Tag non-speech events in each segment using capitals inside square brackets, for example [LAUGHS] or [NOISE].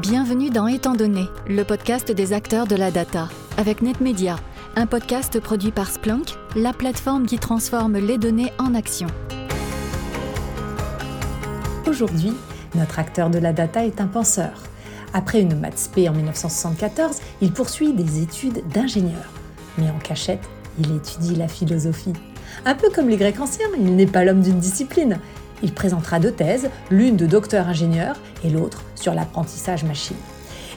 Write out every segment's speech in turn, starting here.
Bienvenue dans Étant donné, le podcast des acteurs de la data, avec NetMedia, un podcast produit par Splunk, la plateforme qui transforme les données en action. Aujourd'hui, notre acteur de la data est un penseur. Après une maths P en 1974, il poursuit des études d'ingénieur. Mais en cachette, il étudie la philosophie. Un peu comme les Grecs anciens, il n'est pas l'homme d'une discipline. Il présentera deux thèses, l'une de docteur ingénieur et l'autre sur l'apprentissage machine.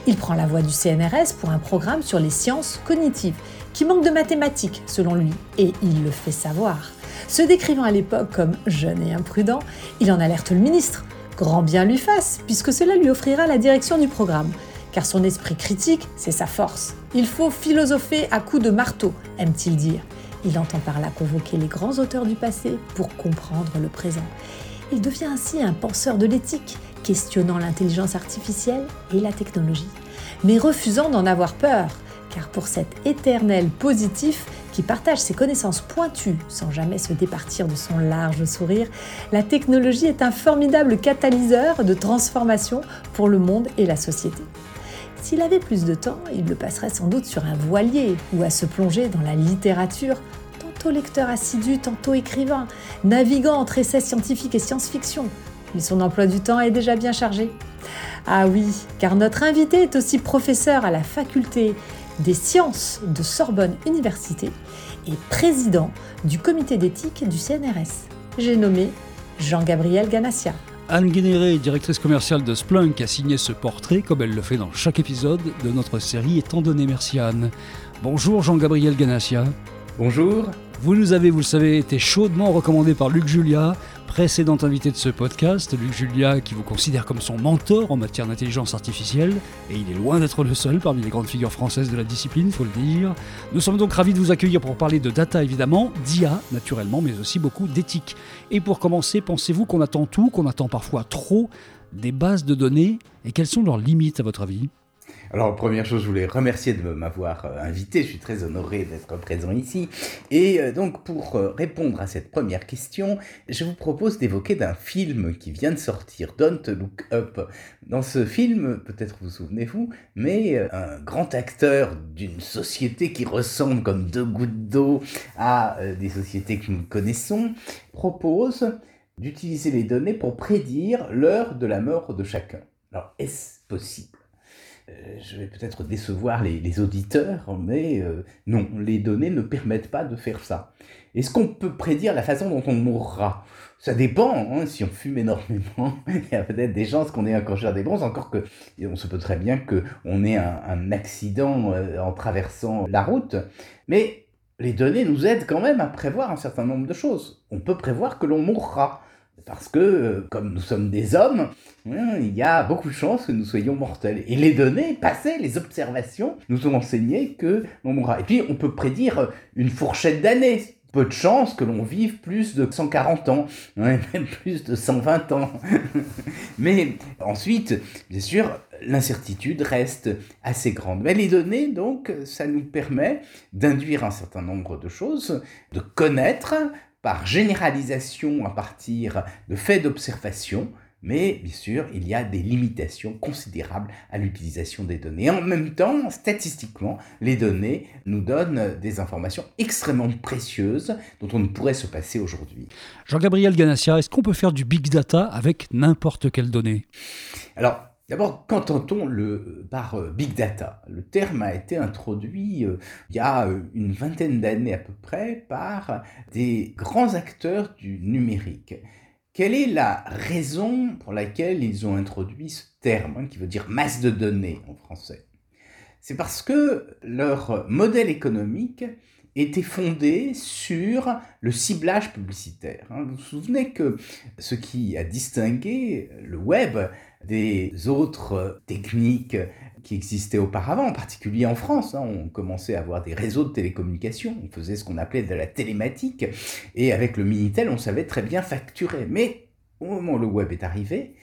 Il prend la voie du CNRS pour un programme sur les sciences cognitives, qui manque de mathématiques selon lui, et il le fait savoir. Se décrivant à l'époque comme jeune et imprudent, il en alerte le ministre. Grand bien lui fasse, puisque cela lui offrira la direction du programme. Car son esprit critique, c'est sa force. Il faut philosopher à coups de marteau, aime-t-il dire. Il entend par là convoquer les grands auteurs du passé pour comprendre le présent. Il devient ainsi un penseur de l'éthique, questionnant l'intelligence artificielle et la technologie, mais refusant d'en avoir peur, car pour cet éternel positif qui partage ses connaissances pointues sans jamais se départir de son large sourire, la technologie est un formidable catalyseur de transformation pour le monde et la société. S'il avait plus de temps, il le passerait sans doute sur un voilier ou à se plonger dans la littérature lecteur assidu, tantôt écrivain, naviguant entre essais scientifiques et science-fiction. Mais son emploi du temps est déjà bien chargé. Ah oui, car notre invité est aussi professeur à la faculté des sciences de Sorbonne Université et président du comité d'éthique du CNRS. J'ai nommé Jean-Gabriel Ganassia. Anne Guénéré, directrice commerciale de Splunk, a signé ce portrait comme elle le fait dans chaque épisode de notre série Étant donné, merci Anne. Bonjour Jean-Gabriel Ganassia. Bonjour. Vous nous avez, vous le savez, été chaudement recommandé par Luc Julia, précédent invité de ce podcast. Luc Julia qui vous considère comme son mentor en matière d'intelligence artificielle, et il est loin d'être le seul parmi les grandes figures françaises de la discipline, faut le dire. Nous sommes donc ravis de vous accueillir pour parler de data évidemment, d'IA naturellement, mais aussi beaucoup d'éthique. Et pour commencer, pensez-vous qu'on attend tout, qu'on attend parfois trop des bases de données, et quelles sont leurs limites à votre avis? Alors, première chose, je voulais remercier de m'avoir euh, invité. Je suis très honoré d'être présent ici. Et euh, donc, pour euh, répondre à cette première question, je vous propose d'évoquer d'un film qui vient de sortir, Don't Look Up. Dans ce film, peut-être vous souvenez-vous, mais un grand acteur d'une société qui ressemble comme deux gouttes d'eau à des sociétés que nous connaissons, propose d'utiliser les données pour prédire l'heure de la mort de chacun. Alors, est-ce possible? Je vais peut-être décevoir les, auditeurs, mais euh, non, les données ne permettent pas de faire ça. Est-ce qu'on peut prédire la façon dont on mourra? Ça dépend, hein, si on fume énormément, [LAUGHS] il y a peut-être des chances qu'on ait un cancer des bronzes, encore que on se peut très bien qu'on ait un, un accident euh, en traversant la route, mais les données nous aident quand même à prévoir un certain nombre de choses. On peut prévoir que l'on mourra. Parce que, euh, comme nous sommes des hommes, hein, il y a beaucoup de chances que nous soyons mortels. Et les données passées, les observations, nous ont enseigné que l'on mourra. Et puis, on peut prédire une fourchette d'années. Peu de chances que l'on vive plus de 140 ans, hein, même plus de 120 ans. [LAUGHS] Mais ensuite, bien sûr, l'incertitude reste assez grande. Mais les données, donc, ça nous permet d'induire un certain nombre de choses, de connaître par généralisation à partir de faits d'observation, mais bien sûr, il y a des limitations considérables à l'utilisation des données. En même temps, statistiquement, les données nous donnent des informations extrêmement précieuses dont on ne pourrait se passer aujourd'hui. Jean-Gabriel Ganassia, est-ce qu'on peut faire du big data avec n'importe quelle donnée? Alors, D'abord, qu'entend-on le, par euh, big data? Le terme a été introduit euh, il y a euh, une vingtaine d'années à peu près par des grands acteurs du numérique. Quelle est la raison pour laquelle ils ont introduit ce terme, hein, qui veut dire masse de données en français? C'est parce que leur modèle économique était fondé sur le ciblage publicitaire. Hein. Vous vous souvenez que ce qui a distingué le web des autres techniques qui existaient auparavant, en particulier en France. Hein. on commençait à avoir des réseaux de télécommunications, on faisait ce qu'on appelait de la télématique, et avec le Minitel, on savait très bien facturer. Mais au moment où le web est arrivé,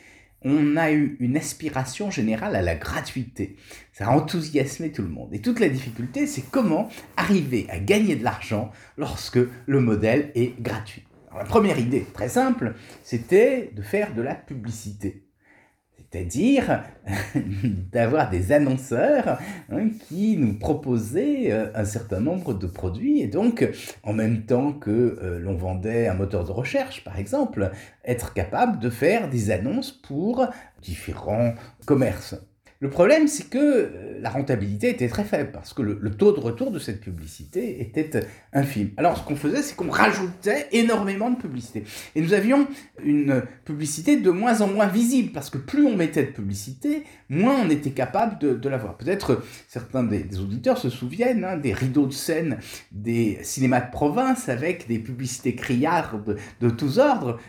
on a eu une aspiration générale à la gratuité. Ça a enthousiasmé tout le monde. Et toute la difficulté, c'est comment arriver à gagner de l'argent lorsque le modèle est gratuit. la première idée, très simple, c'était de faire de la publicité. C'est-à-dire [LAUGHS] d'avoir des annonceurs hein, qui nous proposaient euh, un certain nombre de produits et donc en même temps que euh, l'on vendait un moteur de recherche par exemple, être capable de faire des annonces pour différents commerces. Le problème, c'est que euh, la rentabilité était très faible parce que le, taux de retour de cette publicité était euh, infime. Alors, ce qu'on faisait, c'est qu'on rajoutait énormément de publicité. Et nous avions une publicité de moins en moins visible parce que plus on mettait de publicité, moins on était capable de, la voir. Peut-être certains des, auditeurs se souviennent hein, des rideaux de scène des cinémas de province avec des publicités criardes de, tous ordres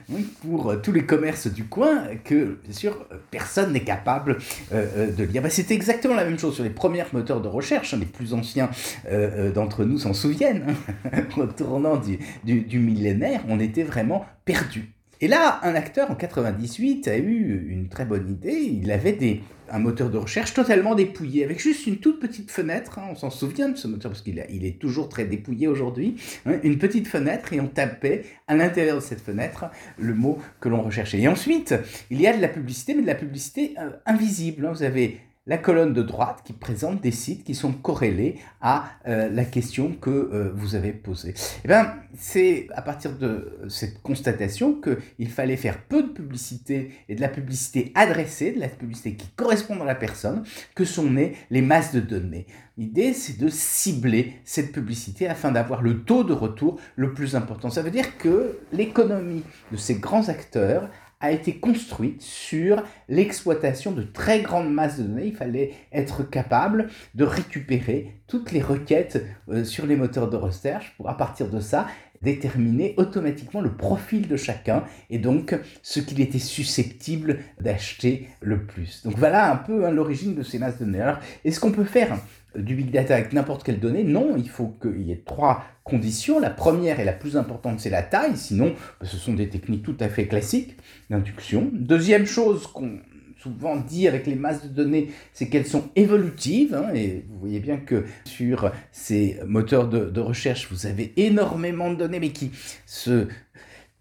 pour euh, tous les commerces du coin que, bien sûr, personne n'est capable de bah, c'était exactement la même chose sur les premiers moteurs de recherche. Hein, les plus anciens euh, euh, d'entre nous s'en souviennent. Hein. [LAUGHS] Au tournant du millénaire, on était vraiment perdus. Et là, un acteur en 98 a eu une très bonne idée. Il avait un moteur de recherche totalement dépouillé, avec juste une toute petite fenêtre. Hein. on s'en souvient de ce moteur parce qu'il il est toujours très dépouillé aujourd'hui. Hein. une petite fenêtre et on tapait à l'intérieur de cette fenêtre le mot que l'on recherchait. Et ensuite, il y a de la publicité, mais de la publicité euh, invisible. Hein. vous avez la colonne de droite qui présente des sites qui sont corrélés à euh, la question que euh, vous avez posée. Eh bien, c'est à partir de cette constatation qu'il fallait faire peu de publicité et de la publicité adressée, de la publicité qui correspond à la personne, que sont nées les masses de données. L'idée, c'est de cibler cette publicité afin d'avoir le taux de retour le plus important. Ça veut dire que l'économie de ces grands acteurs a été construite sur l'exploitation de très grandes masses de données. Il fallait être capable de récupérer toutes les requêtes euh, sur les moteurs de recherche pour, à partir de ça, déterminer automatiquement le profil de chacun et donc ce qu'il était susceptible d'acheter le plus. Donc voilà un peu hein, l'origine de ces masses de données. Alors, est-ce qu'on peut faire du big data avec n'importe quelle donnée. Non, il faut qu'il y ait trois conditions. La première et la plus importante, c'est la taille. Sinon, bah, ce sont des techniques tout à fait classiques d'induction. Deuxième chose qu'on souvent dit avec les masses de données, c'est qu'elles sont évolutives. Hein, et vous voyez bien que sur ces moteurs de, de, recherche, vous avez énormément de données, mais qui se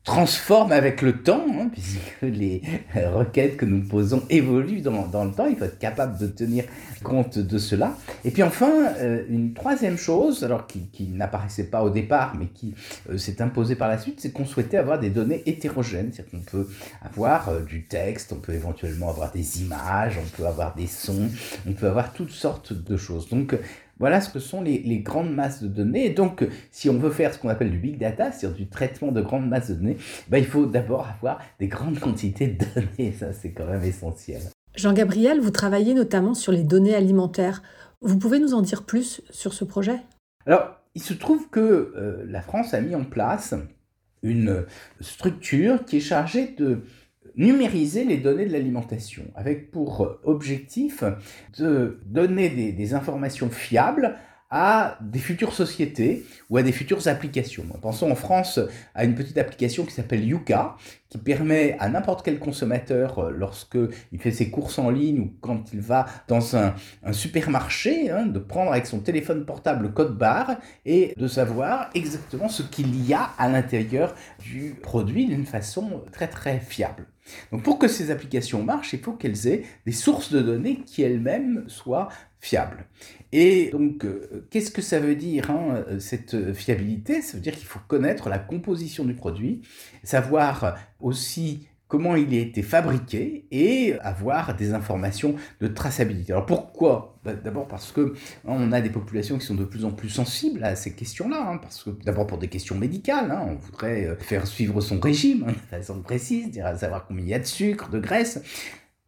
transforme avec le temps, hein, puisque les [LAUGHS] requêtes que nous posons évoluent dans, dans, le temps, il faut être capable de tenir compte de cela. Et puis enfin, euh, une troisième chose, alors qui, qui n'apparaissait pas au départ, mais qui euh, s'est imposée par la suite, c'est qu'on souhaitait avoir des données hétérogènes, c'est-à-dire qu'on peut avoir euh, du texte, on peut éventuellement avoir des images, on peut avoir des sons, on peut avoir toutes sortes de choses. Donc voilà ce que sont les, grandes masses de données. Et donc, si on veut faire ce qu'on appelle du big data, c'est-à-dire du traitement de grandes masses de données, ben, il faut d'abord avoir des grandes quantités de données. Ça, c'est quand même essentiel. Jean-Gabriel, vous travaillez notamment sur les données alimentaires. Vous pouvez nous en dire plus sur ce projet? Alors, il se trouve que euh, la France a mis en place une structure qui est chargée de numériser les données de l'alimentation, avec pour objectif de donner des, informations fiables à des futures sociétés ou à des futures applications. Pensons en France à une petite application qui s'appelle Yuka, qui permet à n'importe quel consommateur, euh, lorsqu'il fait ses courses en ligne ou quand il va dans un, supermarché, hein, de prendre avec son téléphone portable le code barre et de savoir exactement ce qu'il y a à l'intérieur du produit d'une façon très très fiable. Donc pour que ces applications marchent, il faut qu'elles aient des sources de données qui elles-mêmes soient fiables. Et donc, euh, qu'est-ce que ça veut dire, hein, cette fiabilité? Ça veut dire qu'il faut connaître la composition du produit, savoir aussi comment il a été fabriqué et avoir des informations de traçabilité. Alors pourquoi? Bah, D'abord parce que hein, on a des populations qui sont de plus en plus sensibles à ces questions-là, hein, parce que d'abord pour des questions médicales, hein, on voudrait euh, faire suivre son régime de façon précise, savoir combien il y a de sucre, de graisse,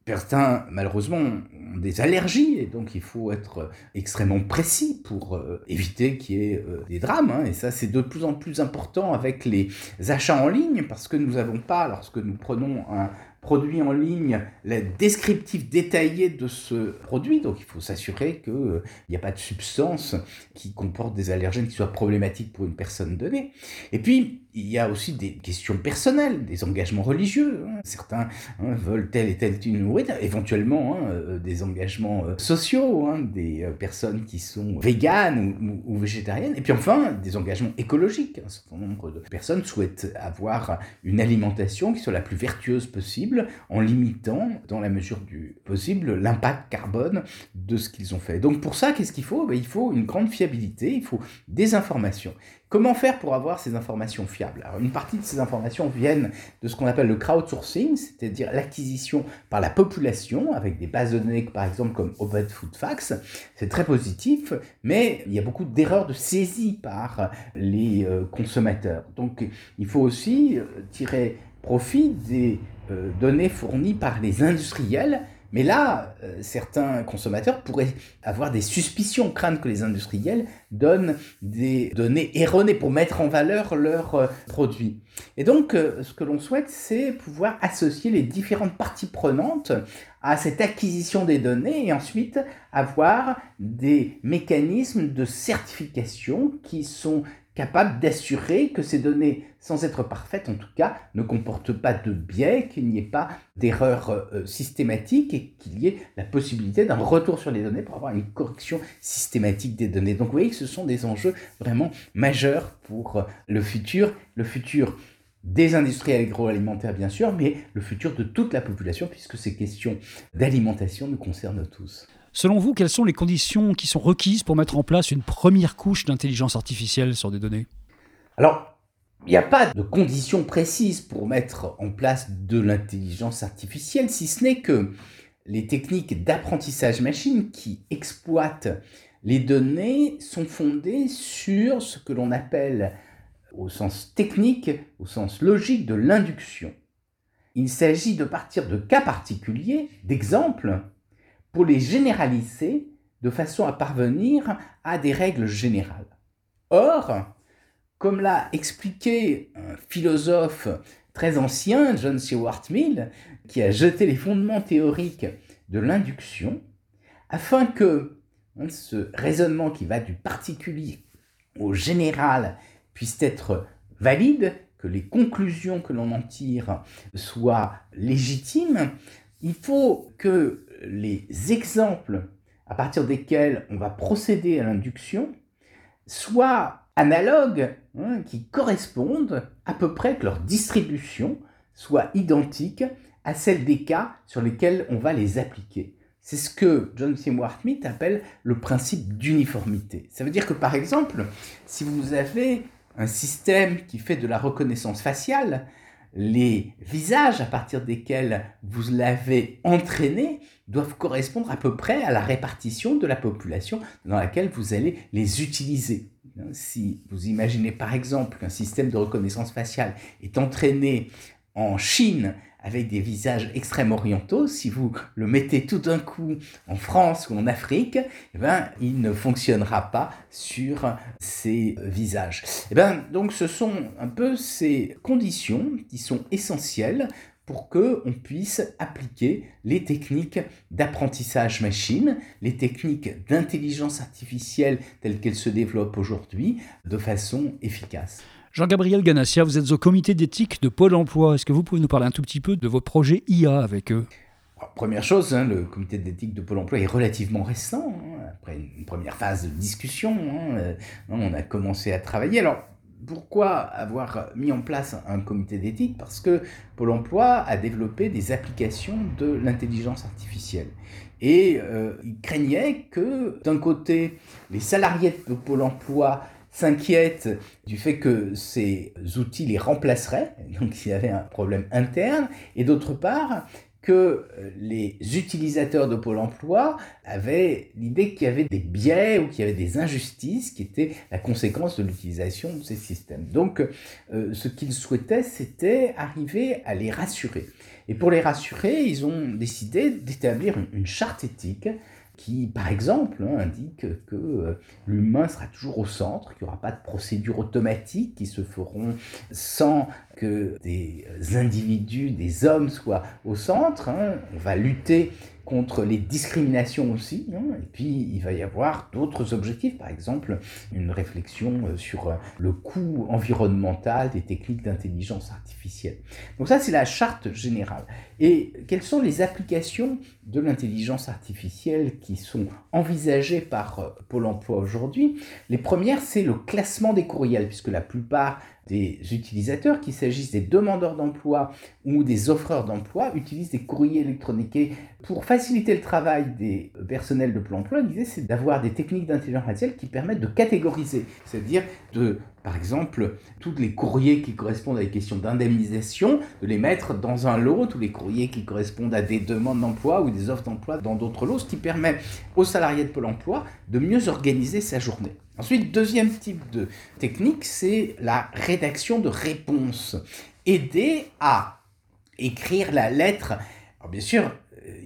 Certains, malheureusement, ont des allergies et donc il faut être extrêmement précis pour euh, éviter qu'il y ait euh, des drames. Hein. et ça, c'est de plus en plus important avec les achats en ligne parce que nous n'avons pas, lorsque nous prenons un, produit en ligne, le descriptif détaillé de ce produit. Donc il faut s'assurer qu'il n'y a pas de substance qui comporte des allergènes qui soient problématiques pour une personne donnée. Et puis, il y a aussi des questions personnelles, des engagements religieux. Hein. Certains hein, veulent telle et telle nourriture, éventuellement hein, euh, des engagements euh, sociaux, des euh, personnes qui sont véganes ou, végétariennes, et puis enfin des engagements écologiques. Un certain nombre de personnes souhaitent avoir une alimentation qui soit la plus vertueuse possible en limitant, dans la mesure du possible, l'impact carbone de ce qu'ils ont fait. Donc pour ça, qu'est-ce qu'il faut? Ben, Il faut une grande fiabilité, il faut des informations. Comment faire pour avoir ces informations fiables? Une partie de ces informations viennent de ce qu'on appelle le crowdsourcing, c'est-à-dire l'acquisition par la population avec des bases de données par exemple comme Open Food Facts. C'est très positif, mais il y a beaucoup d'erreurs de saisie par les euh, consommateurs. Donc il faut aussi euh, tirer profit des euh, données fournies par les industriels mais là, euh, certains consommateurs pourraient avoir des suspicions, craindre que les industriels donnent des données erronées pour mettre en valeur leurs euh, produits. Et donc, ce que l'on souhaite, c'est pouvoir associer les différentes parties prenantes à cette acquisition des données et ensuite avoir des mécanismes de certification qui sont capable d'assurer que ces données, sans être parfaites en tout cas, ne comportent pas de biais, qu'il n'y ait pas d'erreur euh, systématique et qu'il y ait la possibilité d'un retour sur les données pour avoir une correction systématique des données. Donc vous voyez que ce sont des enjeux vraiment majeurs pour euh, le futur, le futur des industriels agroalimentaires bien sûr, mais le futur de toute la population puisque ces questions d'alimentation nous concernent tous. Selon vous, quelles sont les conditions qui sont requises pour mettre en place une première couche d'intelligence artificielle sur des données? Alors, il n'y a pas de conditions précises pour mettre en place de l'intelligence artificielle, si ce n'est que les techniques d'apprentissage machine qui exploitent les données sont fondées sur ce que l'on appelle, au sens technique, au sens logique, de l'induction. Il s'agit de partir de cas particuliers, d'exemples, pour les généraliser de façon à parvenir à des règles générales. Or, comme l'a expliqué un philosophe très ancien, John Stuart Mill, qui a jeté les fondements théoriques de l'induction, afin que hein, ce raisonnement qui va du particulier au général puisse être valide, que les conclusions que l'on en tire soient légitimes, il faut que les exemples à partir desquels on va procéder à l'induction soient analogues, hein, qui correspondent à peu près que leur distribution soit identique à celle des cas sur lesquels on va les appliquer. C'est ce que John Seymour Smith appelle le principe d'uniformité. Ça veut dire que par exemple, si vous avez un système qui fait de la reconnaissance faciale, les visages à partir desquels vous l'avez entraîné doivent correspondre à peu près à la répartition de la population dans laquelle vous allez les utiliser. Si vous imaginez par exemple qu'un système de reconnaissance faciale est entraîné en Chine avec des visages extrêmes orientaux, si vous le mettez tout d'un coup en France ou en Afrique, eh ben, il ne fonctionnera pas sur ces visages. Eh ben, donc ce sont un peu ces conditions qui sont essentielles pour que on puisse appliquer les techniques d'apprentissage machine, les techniques d'intelligence artificielle telles qu'elles se développent aujourd'hui de façon efficace. Jean-Gabriel Ganassia, vous êtes au comité d'éthique de Pôle emploi. Est-ce que vous pouvez nous parler un tout petit peu de votre projet IA avec eux? Première chose, hein, le comité d'éthique de Pôle emploi est relativement récent. Hein. après une première phase de discussion, hein, euh, on a commencé à travailler. Alors, pourquoi avoir mis en place un comité d'éthique? Parce que Pôle emploi a développé des applications de l'intelligence artificielle. Et euh, il craignait que, d'un côté, les salariés de Pôle emploi s'inquiètent du fait que ces outils les remplaceraient, donc il y avait un problème interne, et d'autre part, que les utilisateurs de Pôle emploi avaient l'idée qu'il y avait des biais ou qu'il y avait des injustices qui étaient la conséquence de l'utilisation de ces systèmes. Donc, euh, ce qu'ils souhaitaient, c'était arriver à les rassurer. Et pour les rassurer, ils ont décidé d'établir une charte éthique qui, par exemple, hein, indique que euh, l'humain sera toujours au centre, qu'il n'y aura pas de procédures automatiques qui se feront sans que des individus, des hommes soient au centre. Hein. On va lutter contre les discriminations aussi. Hein. Et puis, il va y avoir d'autres objectifs, par exemple, une réflexion euh, sur euh, le coût environnemental des techniques d'intelligence artificielle. Donc ça, c'est la charte générale. Et quelles sont les applications de l'intelligence artificielle qui sont envisagées par euh, Pôle Emploi aujourd'hui Les premières, c'est le classement des courriels, puisque la plupart des utilisateurs, qu'il s'agisse des demandeurs d'emploi ou des offreurs d'emploi, utilisent des courriers électroniques. Et pour faciliter le travail des personnels de Pôle emploi, l'idée c'est d'avoir des techniques d'intelligence artificielle qui permettent de catégoriser, c'est-à-dire de par exemple, tous les courriers qui correspondent à des questions d'indemnisation, de les mettre dans un lot, tous les courriers qui correspondent à des demandes d'emploi ou des offres d'emploi dans d'autres lots, ce qui permet aux salariés de Pôle emploi de mieux organiser sa journée. Ensuite, deuxième type de technique, c'est la rédaction de réponses. Aider à écrire la lettre. Bien sûr,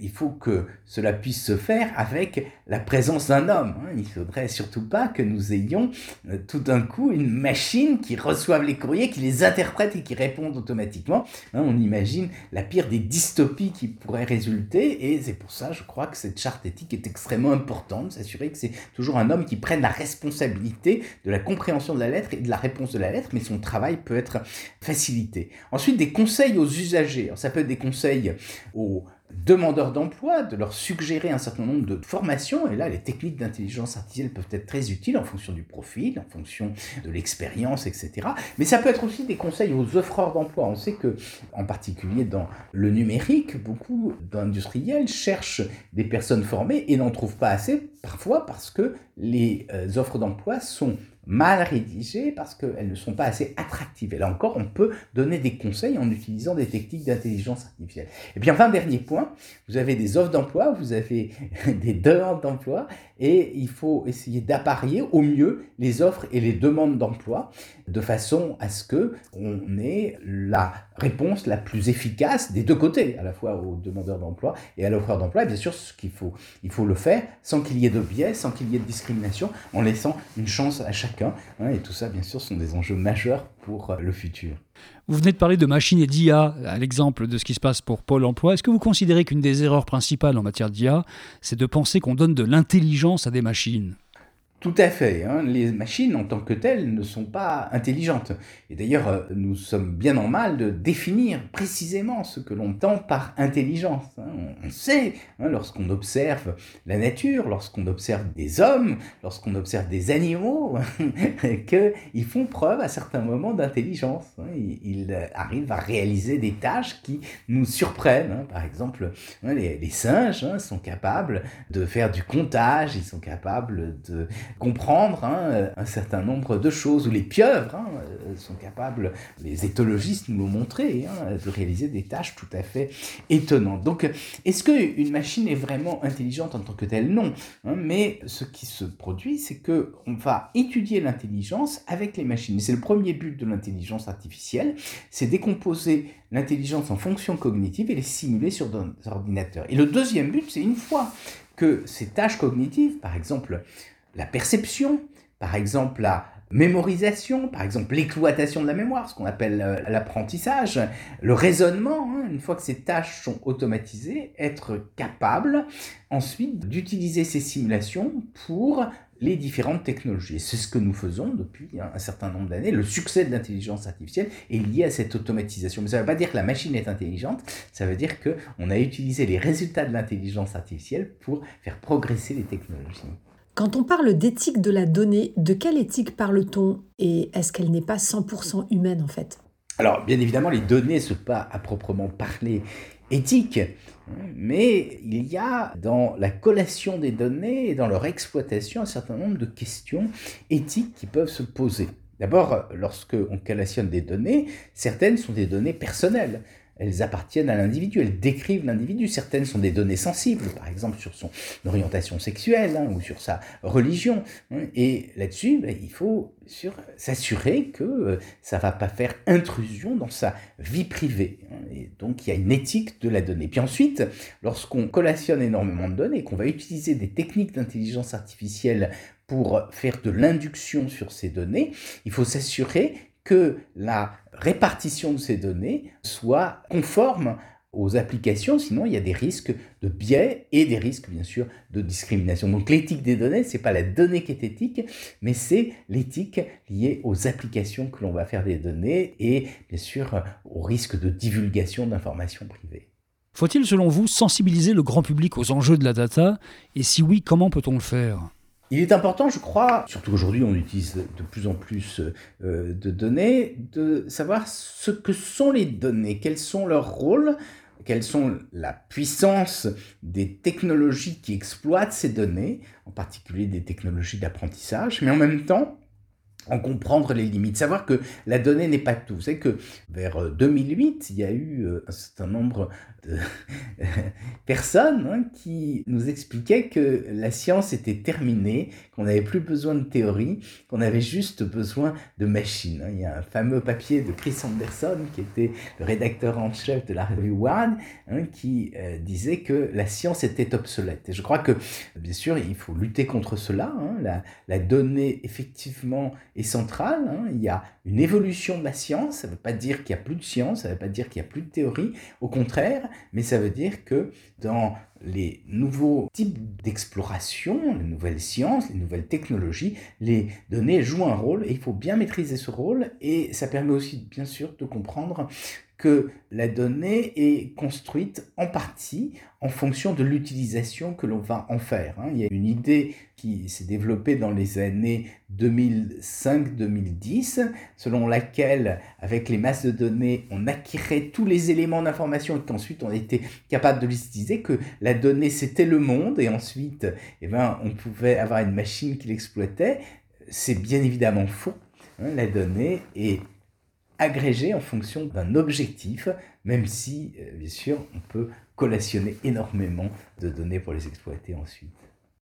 il faut que cela puisse se faire avec la présence d'un homme. Hein. Il ne faudrait surtout pas que nous ayons euh, tout d'un coup une machine qui reçoive les courriers, qui les interprète et qui répond automatiquement. Hein, on imagine la pire des dystopies qui pourraient résulter et c'est pour ça, je crois, que cette charte éthique est extrêmement importante, s'assurer que c'est toujours un homme qui prenne la responsabilité de la compréhension de la lettre et de la réponse de la lettre, mais son travail peut être facilité. Ensuite, des conseils aux usagers. ça peut être des conseils aux demandeurs d'emploi, de leur suggérer un certain nombre de formations. Et là, les techniques d'intelligence artificielle peuvent être très utiles en fonction du profil, en fonction de l'expérience, etc. Mais ça peut être aussi des conseils aux offreurs d'emploi. On sait que, en particulier dans le numérique, beaucoup d'industriels cherchent des personnes formées et n'en trouvent pas assez, parfois parce que les euh, offres d'emploi sont mal rédigées parce qu'elles ne sont pas assez attractives. Et là encore, on peut donner des conseils en utilisant des techniques d'intelligence artificielle. Et puis enfin, dernier point, vous avez des offres d'emploi, vous avez [LAUGHS] des demandes d'emploi, et il faut essayer d'apparier au mieux les offres et les demandes d'emploi de façon à ce que on ait la réponse la plus efficace des deux côtés, à la fois aux demandeurs d'emploi et à l'offreur d'emploi. Bien sûr, il faut le faire sans qu'il y ait de biais, sans qu'il y ait de discrimination, en laissant une chance à chacun. Hein. et tout ça, bien sûr, sont des enjeux majeurs pour le futur. Vous venez de parler de machines et d'IA, à l'exemple de ce qui se passe pour Pôle emploi. Est-ce que vous considérez qu'une des erreurs principales en matière d'IA, c'est de penser qu'on donne de l'intelligence à des machines? Tout à fait. Hein. Les machines en tant que telles ne sont pas intelligentes. Et d'ailleurs, euh, nous sommes bien en mal de définir précisément ce que l'on entend par intelligence. Hein. On sait, hein, lorsqu'on observe la nature, lorsqu'on observe des hommes, lorsqu'on observe des animaux, [LAUGHS] qu'ils font preuve à certains moments d'intelligence. Ils arrivent à réaliser des tâches qui nous surprennent. Par exemple, les singes sont capables de faire du comptage, ils sont capables de comprendre hein, un certain nombre de choses, ou les pieuvres hein, euh, sont capables, les éthologistes nous l'ont montré, hein, de réaliser des tâches tout à fait étonnantes. Donc, est-ce qu'une machine est vraiment intelligente en tant que telle? Non. mais ce qui se produit, c'est que on va étudier l'intelligence avec les machines. C'est le premier but de l'intelligence artificielle, c'est décomposer l'intelligence en fonctions cognitives et les simuler sur des ordinateurs. Et le deuxième but, c'est une fois que ces tâches cognitives, par exemple la perception, par exemple la mémorisation, par exemple l'exploitation de la mémoire, ce qu'on appelle euh, l'apprentissage, le raisonnement, hein, une fois que ces tâches sont automatisées, être capable ensuite d'utiliser ces simulations pour les différentes technologies. C'est ce que nous faisons depuis un certain nombre d'années. Le succès de l'intelligence artificielle est lié à cette automatisation. Mais ça ne veut pas dire que la machine est intelligente, ça veut dire qu'on a utilisé les résultats de l'intelligence artificielle pour faire progresser les technologies. Quand on parle d'éthique de la donnée, de quelle éthique parle-t-on et est-ce qu'elle n'est pas 100% humaine en fait? Alors, bien évidemment, les données ne sont pas à proprement parler éthiques, mais il y a dans la collation des données et dans leur exploitation un certain nombre de questions éthiques qui peuvent se poser. D'abord, lorsque on collationne des données, certaines sont des données personnelles elles appartiennent à l'individu, elles décrivent l'individu. Certaines sont des données sensibles, par exemple sur son orientation sexuelle hein, ou sur sa religion. Hein. Et là-dessus, ben, il faut s'assurer que euh, ça ne va pas faire intrusion dans sa vie privée. Hein. Et donc, il y a une éthique de la donnée. Puis ensuite, lorsqu'on collationne énormément de données, qu'on va utiliser des techniques d'intelligence artificielle pour faire de l'induction sur ces données, il faut s'assurer que la répartition de ces données soit conforme aux applications, sinon il y a des risques de biais et des risques bien sûr de discrimination. Donc l'éthique des données, c'est pas la donnée qui est éthique, mais c'est l'éthique liée aux applications que l'on va faire des données et bien sûr au risque de divulgation d'informations privées. Faut-il selon vous sensibiliser le grand public aux enjeux de la data? Et si oui, comment peut-on le faire? Il est important, je crois, surtout aujourd'hui on utilise de plus en plus euh, de données, de savoir ce que sont les données, quels sont leurs rôles, quelles sont la puissance des technologies qui exploitent ces données, en particulier des technologies d'apprentissage, mais en même temps, en comprendre les limites, savoir que la donnée n'est pas tout. C'est que vers 2008, il y a eu euh, un certain nombre de [LAUGHS] personnes hein, qui nous expliquaient que la science était terminée, qu'on n'avait plus besoin de théorie, qu'on avait juste besoin de machines. Hein. Il y a un fameux papier de Chris Anderson, qui était le rédacteur en chef de la revue One, hein, qui euh, disait que la science était obsolète. Et je crois que, bien sûr, il faut lutter contre cela. La, la donnée, effectivement, est centrale. Il y a une évolution de la science, ça ne veut pas dire qu'il n'y a plus de science, ça ne veut pas dire qu'il n'y a plus de théorie, au contraire, mais ça veut dire que dans les nouveaux types d'exploration, les nouvelles sciences, les nouvelles technologies, les données jouent un rôle et il faut bien maîtriser ce rôle et ça permet aussi bien sûr de comprendre que la donnée est construite en partie en fonction de l'utilisation que l'on va en faire. Hein. Il y a une idée qui s'est développée dans les années 2005-2010, selon laquelle, avec les masses de données, on acquirait tous les éléments d'information et qu'ensuite on était capable de les utiliser, que la donnée c'était le monde et ensuite eh ben, on pouvait avoir une machine qui l'exploitait. C'est bien évidemment faux. Hein. La donnée est agrégé en fonction d'un objectif, même si, euh, bien sûr, on peut collationner énormément de données pour les exploiter ensuite.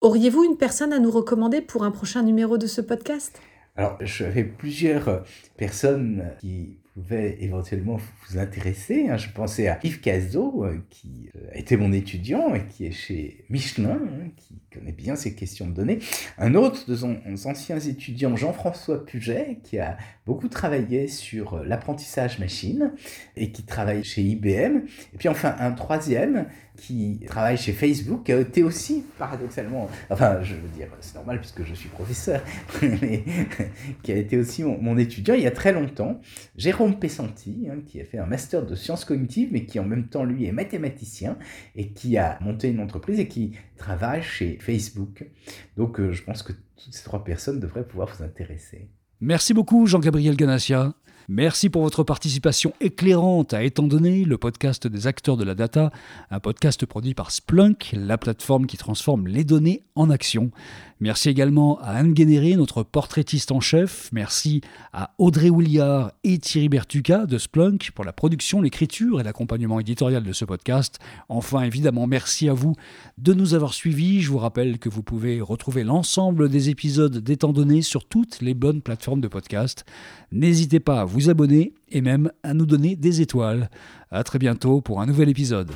Auriez-vous une personne à nous recommander pour un prochain numéro de ce podcast? Alors, j'avais plusieurs personnes qui pouvait éventuellement vous intéresser. Hein. Je pensais à Yves Cazot, euh, qui euh, été mon étudiant et qui est chez Michelin, hein, qui connaît bien ces questions de données. Un autre de son anciens étudiants, Jean-François Puget, qui a beaucoup travaillé sur euh, l'apprentissage machine et qui travaille chez IBM. Et puis enfin, un troisième qui travaille chez Facebook, qui a été aussi, paradoxalement, enfin, je veux dire, c'est normal puisque je suis professeur, [LAUGHS] mais [LAUGHS] qui a été aussi mon étudiant il y a très longtemps, Jérôme Pessanti, hein, qui a fait un master de sciences cognitives, mais qui en même temps, lui, est mathématicien et qui a monté une entreprise et qui travaille chez Facebook. Donc, euh, je pense que toutes ces trois personnes devraient pouvoir vous intéresser. Merci beaucoup, Jean-Gabriel Ganassia. Merci pour votre participation éclairante à Étant donné, le podcast des acteurs de la data, un podcast produit par Splunk, la plateforme qui transforme les données en action. Merci également à Anne Guénéré, notre portraitiste en chef. Merci à Audrey Williard et Thierry Bertuca de Splunk pour la production, l'écriture et l'accompagnement éditorial de ce podcast. Enfin, évidemment, merci à vous de nous avoir suivis. Je vous rappelle que vous pouvez retrouver l'ensemble des épisodes d'étant donné sur toutes les bonnes plateformes de podcast. N'hésitez pas à vous abonner et même à nous donner des étoiles. À très bientôt pour un nouvel épisode.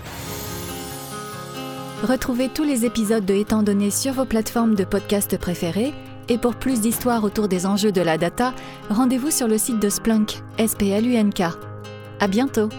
Retrouvez tous les épisodes de Étant donné sur vos plateformes de podcast préférées. Et pour plus d'histoires autour des enjeux de la data, rendez-vous sur le site de Splunk, S-P-L-U-N-K. À bientôt!